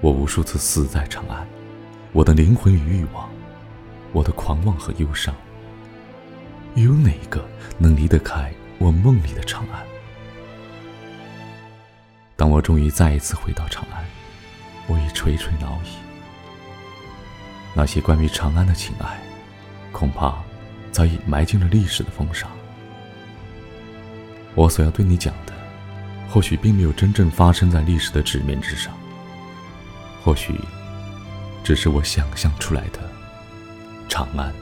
我无数次死在长安，我的灵魂与欲望，我的狂妄和忧伤，又有哪一个能离得开我梦里的长安？当我终于再一次回到长安，我已垂垂老矣。那些关于长安的情爱，恐怕早已埋进了历史的风沙。我所要对你讲的，或许并没有真正发生在历史的纸面之上。或许，只是我想象出来的长安。